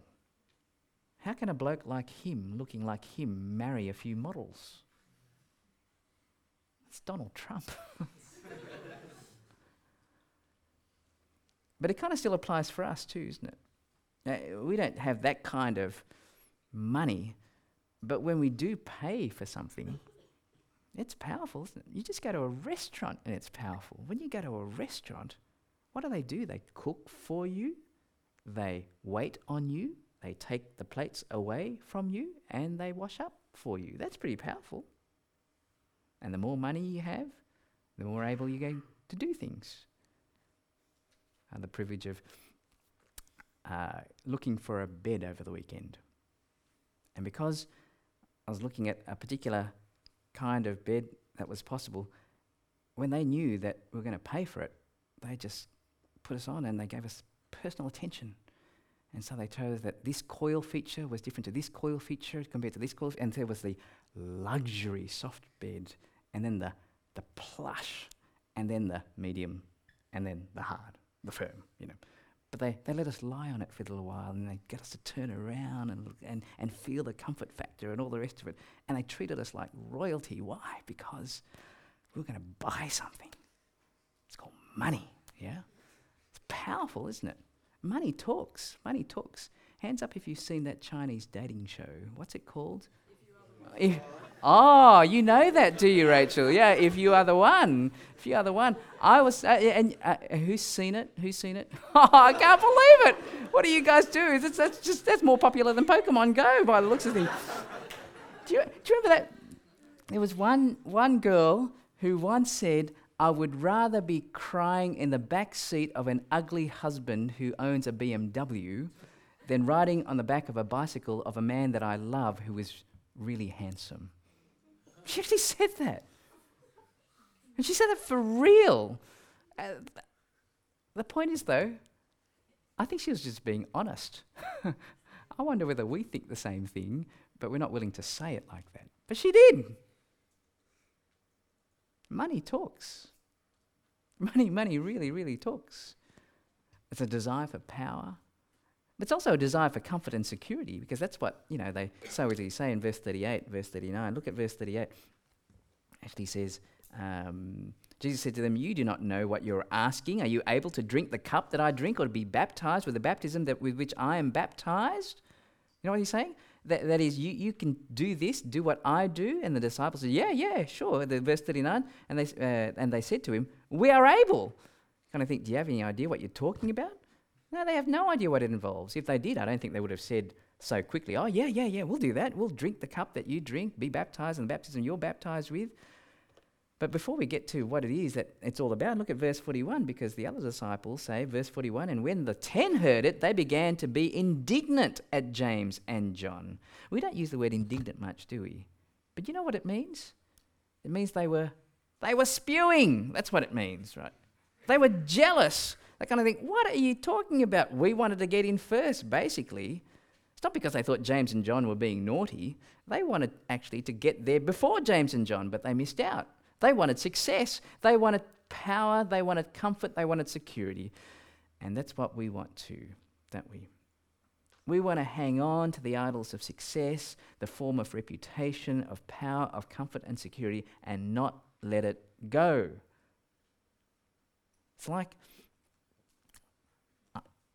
How can a bloke like him, looking like him, marry a few models? It's Donald Trump. (laughs) but it kind of still applies for us too, isn't it? Now, we don't have that kind of money, But when we do pay for something, it's powerful, isn't it? You just go to a restaurant and it's powerful. When you go to a restaurant, what do they do? They cook for you, they wait on you, they take the plates away from you, and they wash up for you. That's pretty powerful. And the more money you have, the more able you go to do things. I had the privilege of uh, looking for a bed over the weekend. And because I was looking at a particular kind of bed that was possible, when they knew that we were going to pay for it, they just put us on and they gave us personal attention. And so they told us that this coil feature was different to this coil feature compared to this coil, and there was the luxury soft bed, and then the, the plush, and then the medium, and then the hard, the firm, you know. But they, they let us lie on it for a little while and they get us to turn around and, and, and feel the comfort factor and all the rest of it. And they treated us like royalty. Why? Because we were going to buy something. It's called money, yeah? It's powerful, isn't it? Money talks. Money talks. Hands up if you've seen that Chinese dating show. What's it called? If, oh, you know that, do you, Rachel? Yeah, if you are the one. If you are the one. I was, uh, and uh, who's seen it? Who's seen it? Oh, (laughs) I can't believe it. What do you guys do? That's, that's just that's more popular than Pokemon Go by the looks of things. Do you, do you remember that? There was one one girl who once said, I would rather be crying in the back seat of an ugly husband who owns a BMW than riding on the back of a bicycle of a man that I love who is really handsome. She actually said that. And she said that for real. Uh, the point is, though, I think she was just being honest. (laughs) I wonder whether we think the same thing, but we're not willing to say it like that. But she did. Money talks. Money, money really, really talks. It's a desire for power. But it's also a desire for comfort and security because that's what, you know, they so easily say in verse 38, verse 39. Look at verse 38. Actually says, um, Jesus said to them, You do not know what you're asking. Are you able to drink the cup that I drink or to be baptized with the baptism that with which I am baptized? You know what he's saying? That, that is, you, you can do this, do what I do. And the disciples said, Yeah, yeah, sure. The verse 39. And they, uh, and they said to him, We are able. Kind of think, Do you have any idea what you're talking about? No, they have no idea what it involves. If they did, I don't think they would have said so quickly, Oh, yeah, yeah, yeah, we'll do that. We'll drink the cup that you drink, be baptized in the baptism you're baptized with. But before we get to what it is that it's all about, look at verse 41 because the other disciples say, verse 41, and when the ten heard it, they began to be indignant at James and John. We don't use the word indignant much, do we? But you know what it means? It means they were they were spewing. That's what it means, right? They were jealous. They kind of think, what are you talking about? We wanted to get in first, basically. It's not because they thought James and John were being naughty. They wanted actually to get there before James and John, but they missed out. They wanted success, they wanted power, they wanted comfort, they wanted security. And that's what we want too, don't we? We want to hang on to the idols of success, the form of reputation, of power, of comfort and security, and not let it go. It's like,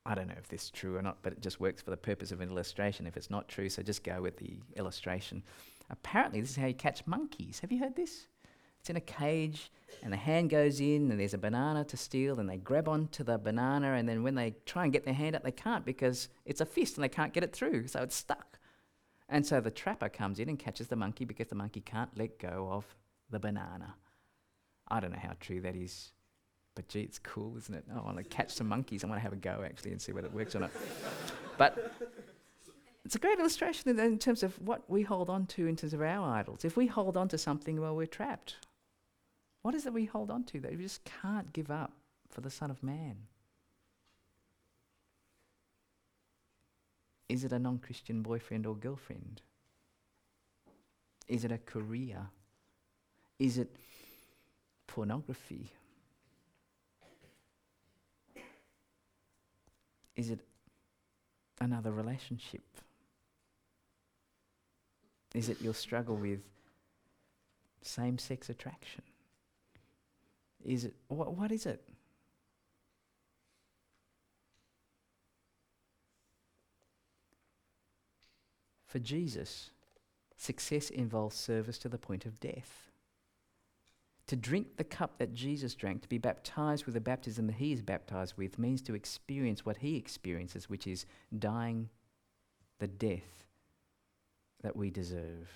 I don't know if this is true or not, but it just works for the purpose of an illustration. If it's not true, so just go with the illustration. Apparently, this is how you catch monkeys. Have you heard this? It's in a cage, and the hand goes in, and there's a banana to steal, and they grab onto the banana, and then when they try and get their hand out, they can't because it's a fist and they can't get it through, so it's stuck. And so the trapper comes in and catches the monkey because the monkey can't let go of the banana. I don't know how true that is, but gee, it's cool, isn't it? I want to catch some monkeys. I want to have a go actually and see whether it works or not. but it's a great illustration in, in terms of what we hold on to in terms of our idols. If we hold on to something, well, we're trapped. What is it we hold on to that we just can't give up for the Son of Man? Is it a non Christian boyfriend or girlfriend? Is it a career? Is it pornography? Is it another relationship? Is it your struggle with same sex attraction? Is it what, what is it? For Jesus, success involves service to the point of death. To drink the cup that Jesus drank, to be baptized with the baptism that he is baptized with, means to experience what he experiences, which is dying the death that we deserve,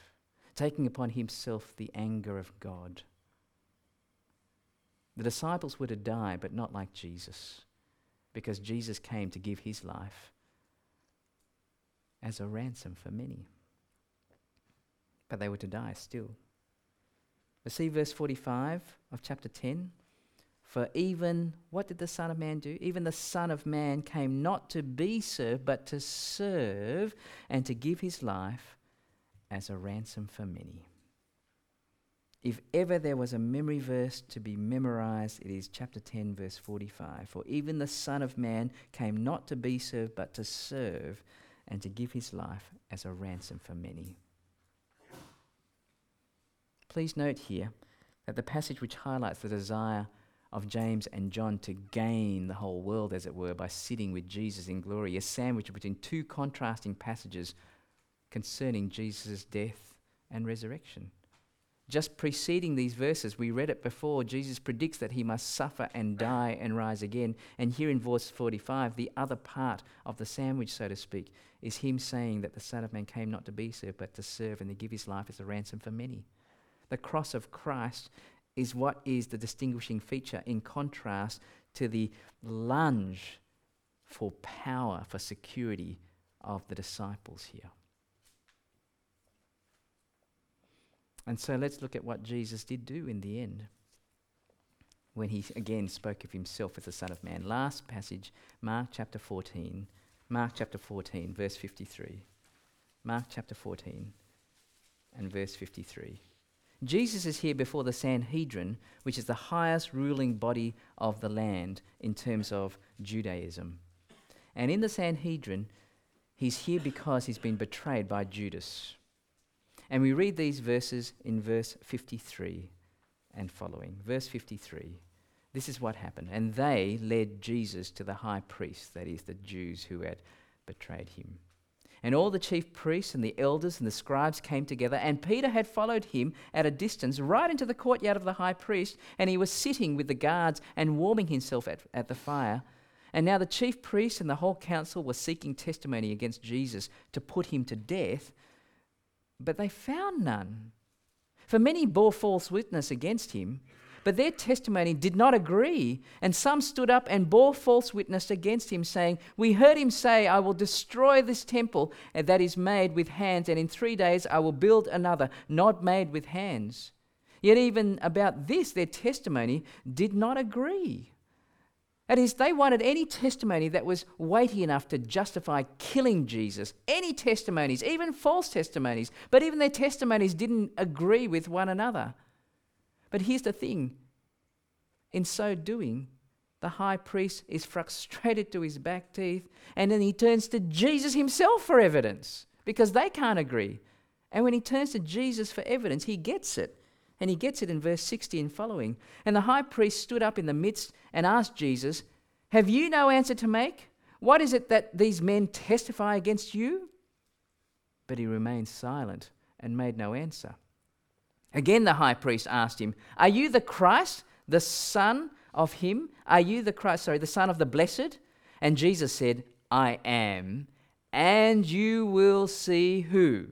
taking upon himself the anger of God. The disciples were to die, but not like Jesus, because Jesus came to give his life as a ransom for many. But they were to die still. But see verse 45 of chapter 10. For even, what did the Son of Man do? Even the Son of Man came not to be served, but to serve and to give his life as a ransom for many. If ever there was a memory verse to be memorized, it is chapter 10, verse 45. For even the Son of Man came not to be served, but to serve and to give his life as a ransom for many. Please note here that the passage which highlights the desire of James and John to gain the whole world, as it were, by sitting with Jesus in glory, is sandwiched between two contrasting passages concerning Jesus' death and resurrection. Just preceding these verses, we read it before, Jesus predicts that he must suffer and die and rise again. And here in verse 45, the other part of the sandwich, so to speak, is him saying that the Son of Man came not to be served, but to serve and to give his life as a ransom for many. The cross of Christ is what is the distinguishing feature in contrast to the lunge for power, for security of the disciples here. And so let's look at what Jesus did do in the end when he again spoke of himself as the Son of Man. Last passage, Mark chapter 14. Mark chapter 14, verse 53. Mark chapter 14 and verse 53. Jesus is here before the Sanhedrin, which is the highest ruling body of the land in terms of Judaism. And in the Sanhedrin, he's here because he's been betrayed by Judas. And we read these verses in verse 53 and following. Verse 53. This is what happened. And they led Jesus to the high priest, that is, the Jews who had betrayed him. And all the chief priests and the elders and the scribes came together, and Peter had followed him at a distance right into the courtyard of the high priest, and he was sitting with the guards and warming himself at, at the fire. And now the chief priests and the whole council were seeking testimony against Jesus to put him to death, but they found none. For many bore false witness against him, but their testimony did not agree. And some stood up and bore false witness against him, saying, We heard him say, I will destroy this temple that is made with hands, and in three days I will build another, not made with hands. Yet, even about this, their testimony did not agree. That is, they wanted any testimony that was weighty enough to justify killing Jesus. Any testimonies, even false testimonies. But even their testimonies didn't agree with one another. But here's the thing in so doing, the high priest is frustrated to his back teeth, and then he turns to Jesus himself for evidence because they can't agree. And when he turns to Jesus for evidence, he gets it. And he gets it in verse 60 and following. And the high priest stood up in the midst and asked Jesus, Have you no answer to make? What is it that these men testify against you? But he remained silent and made no answer. Again, the high priest asked him, Are you the Christ, the Son of Him? Are you the Christ, sorry, the Son of the Blessed? And Jesus said, I am. And you will see who?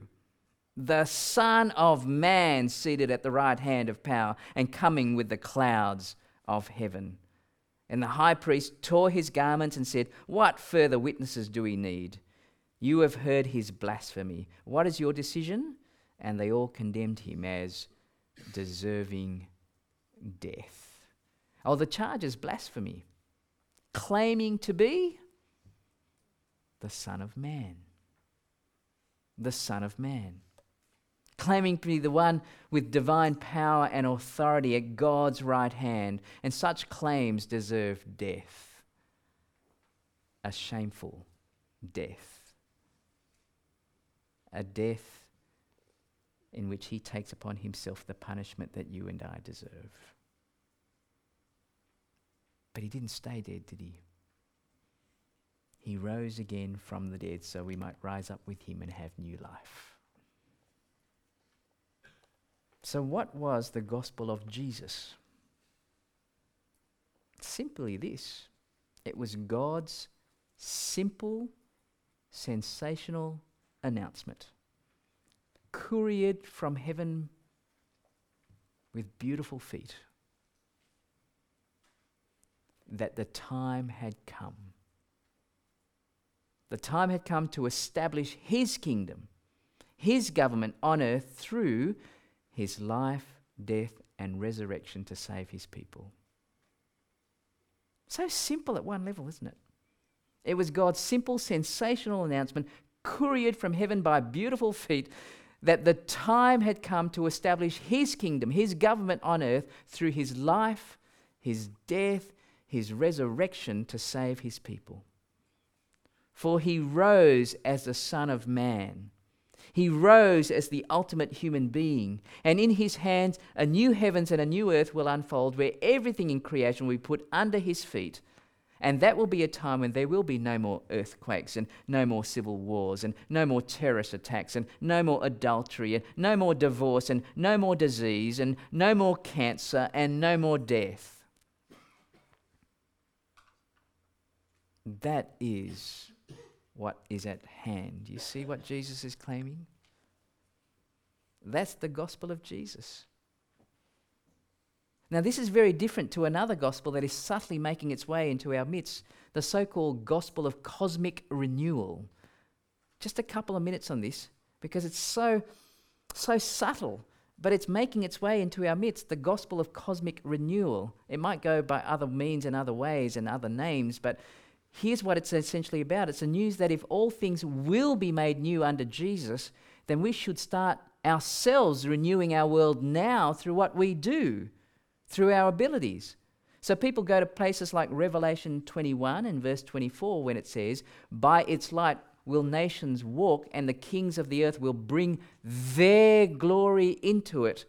the Son of Man seated at the right hand of power and coming with the clouds of heaven. And the high priest tore his garments and said, What further witnesses do we need? You have heard his blasphemy. What is your decision? And they all condemned him as deserving death. Oh, the charge is blasphemy, claiming to be the Son of Man. The Son of Man claiming to be the one with divine power and authority at God's right hand, and such claims deserve death. A shameful death. A death in which he takes upon himself the punishment that you and I deserve. But he didn't stay dead, did he? He rose again from the dead so we might rise up with him and have new life. So, what was the gospel of Jesus? Simply this it was God's simple, sensational announcement, couriered from heaven with beautiful feet, that the time had come. The time had come to establish His kingdom, His government on earth through His life, death, and resurrection to save His people. So simple at one level, isn't it? It was God's simple, sensational announcement, couriered from heaven by beautiful feet, that the time had come to establish His kingdom, His government on earth through His life, His death, His resurrection to save His people. For He rose as the Son of Man. He rose as the ultimate human being, and in his hands a new heavens and a new earth will unfold where everything in creation will be put under his feet and that will be a time when there will be no more earthquakes and no more civil wars and no more terrorist attacks and no more adultery and no more divorce and no more disease and no more cancer and no more death. That is what is at hand. You see what Jesus is claiming? That's the gospel of Jesus. Now, this is very different to another gospel that is subtly making its way into our midst, the so called gospel of cosmic renewal. Just a couple of minutes on this because it's so, so subtle, but it's making its way into our midst, the gospel of cosmic renewal. It might go by other means and other ways and other names, but here's what it's essentially about it's the news that if all things will be made new under Jesus, then we should start ourselves renewing our world now through what we do through our abilities. So people go to places like Revelation 21 and verse 24 when it says, By its light will nations walk, and the kings of the earth will bring their glory into it.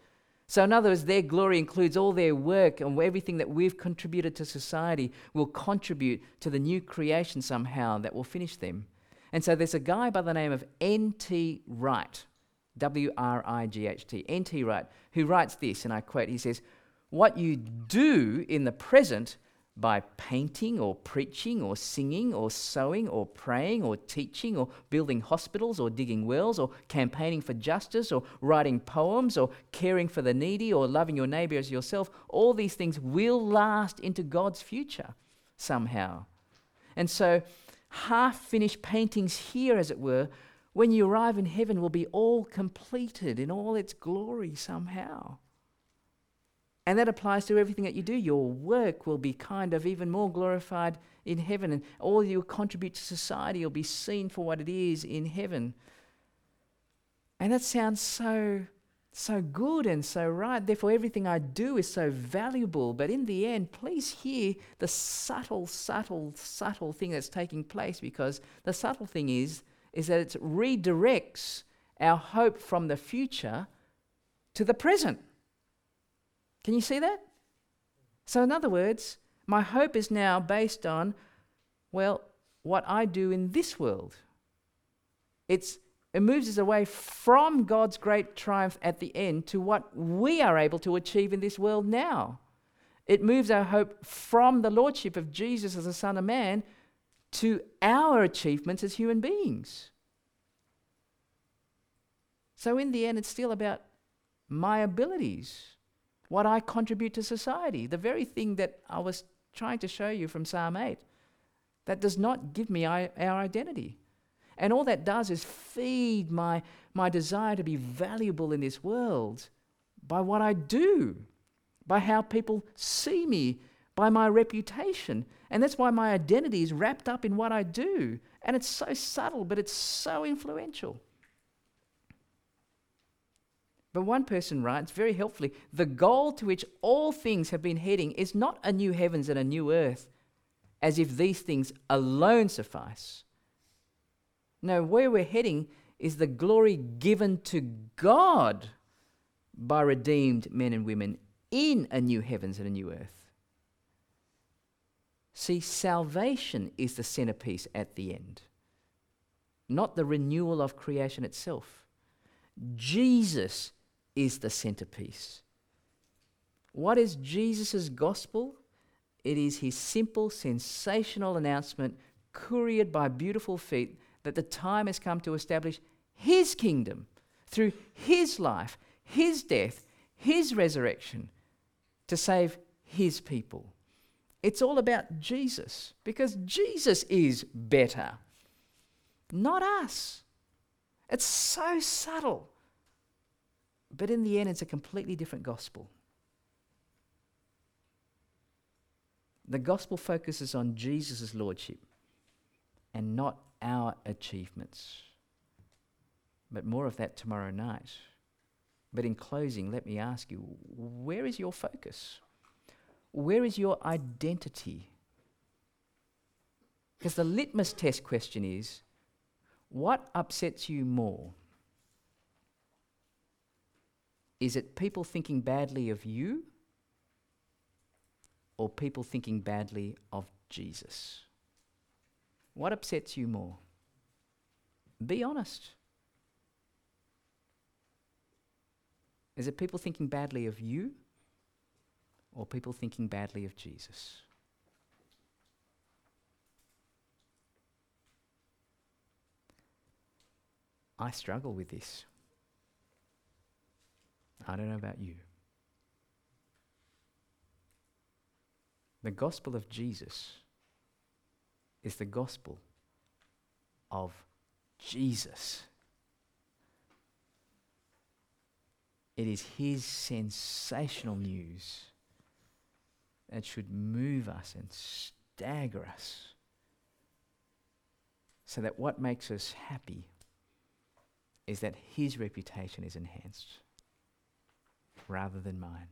So, in other words, their glory includes all their work and everything that we've contributed to society will contribute to the new creation somehow that will finish them. And so, there's a guy by the name of N.T. Wright, W R I G H T, N.T. Wright, who writes this, and I quote, he says, what you do in the present by painting or preaching or singing or sewing or praying or teaching or building hospitals or digging wells or campaigning for justice or writing poems or caring for the needy or loving your neighbor as yourself, all these things will last into God's future somehow. And so, half finished paintings here, as it were, when you arrive in heaven, will be all completed in all its glory somehow. And that applies to everything that you do. Your work will be kind of even more glorified in heaven, and all you contribute to society will be seen for what it is in heaven. And that sounds so so good and so right. Therefore, everything I do is so valuable. But in the end, please hear the subtle, subtle, subtle thing that's taking place because the subtle thing is, is that it redirects our hope from the future to the present. Can you see that? So, in other words, my hope is now based on, well, what I do in this world. It's, it moves us away from God's great triumph at the end to what we are able to achieve in this world now. It moves our hope from the lordship of Jesus as the Son of Man to our achievements as human beings. So, in the end, it's still about my abilities what I contribute to society, the very thing that I was trying to show you from Psalm 8. That does not give me our identity. And all that does is feed my, my desire to be valuable in this world by what I do, by how people see me, by my reputation. And that's why my identity is wrapped up in what I do. And it's so subtle, but it's so influential. But one person writes very helpfully the goal to which all things have been heading is not a new heavens and a new earth, as if these things alone suffice. No, where we're heading is the glory given to God by redeemed men and women in a new heavens and a new earth. See, salvation is the centerpiece at the end, not the renewal of creation itself. Jesus is the centerpiece. What is Jesus' gospel? It is his simple, sensational announcement, couriered by beautiful feet, that the time has come to establish his kingdom through his life, his death, his resurrection to save his people. It's all about Jesus because Jesus is better, not us. It's so subtle. But in the end, it's a completely different gospel. The gospel focuses on Jesus' lordship and not our achievements. But more of that tomorrow night. But in closing, let me ask you where is your focus? Where is your identity? Because the litmus test question is what upsets you more? Is it people thinking badly of you or people thinking badly of Jesus? What upsets you more? Be honest. Is it people thinking badly of you or people thinking badly of Jesus? I struggle with this. I don't know about you. The gospel of Jesus is the gospel of Jesus. It is his sensational news that should move us and stagger us so that what makes us happy is that his reputation is enhanced rather than mine.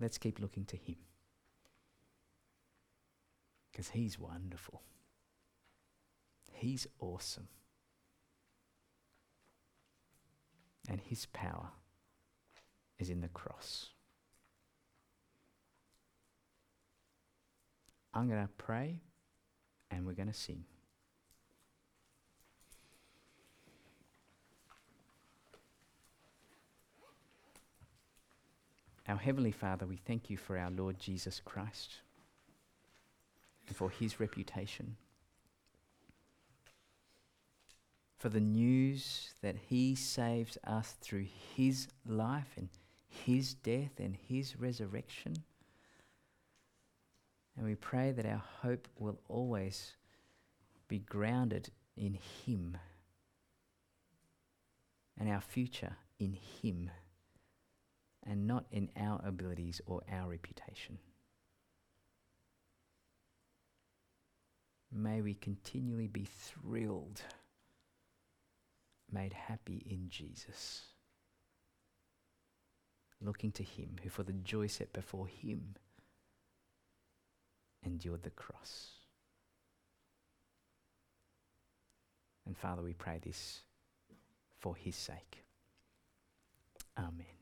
Let's keep looking to him because he's wonderful. He's awesome. And his power is in the cross. I'm going to pray and we're going to sing. Our Heavenly Father, we thank you for our Lord Jesus Christ and for his reputation, for the news that he saves us through his life and his death and his resurrection. And we pray that our hope will always be grounded in him and our future in him and not in our abilities or our reputation. May we continually be thrilled, made happy in Jesus, looking to Him who, for the joy set before Him, endured the cross. And Father, we pray this for His sake. Amen.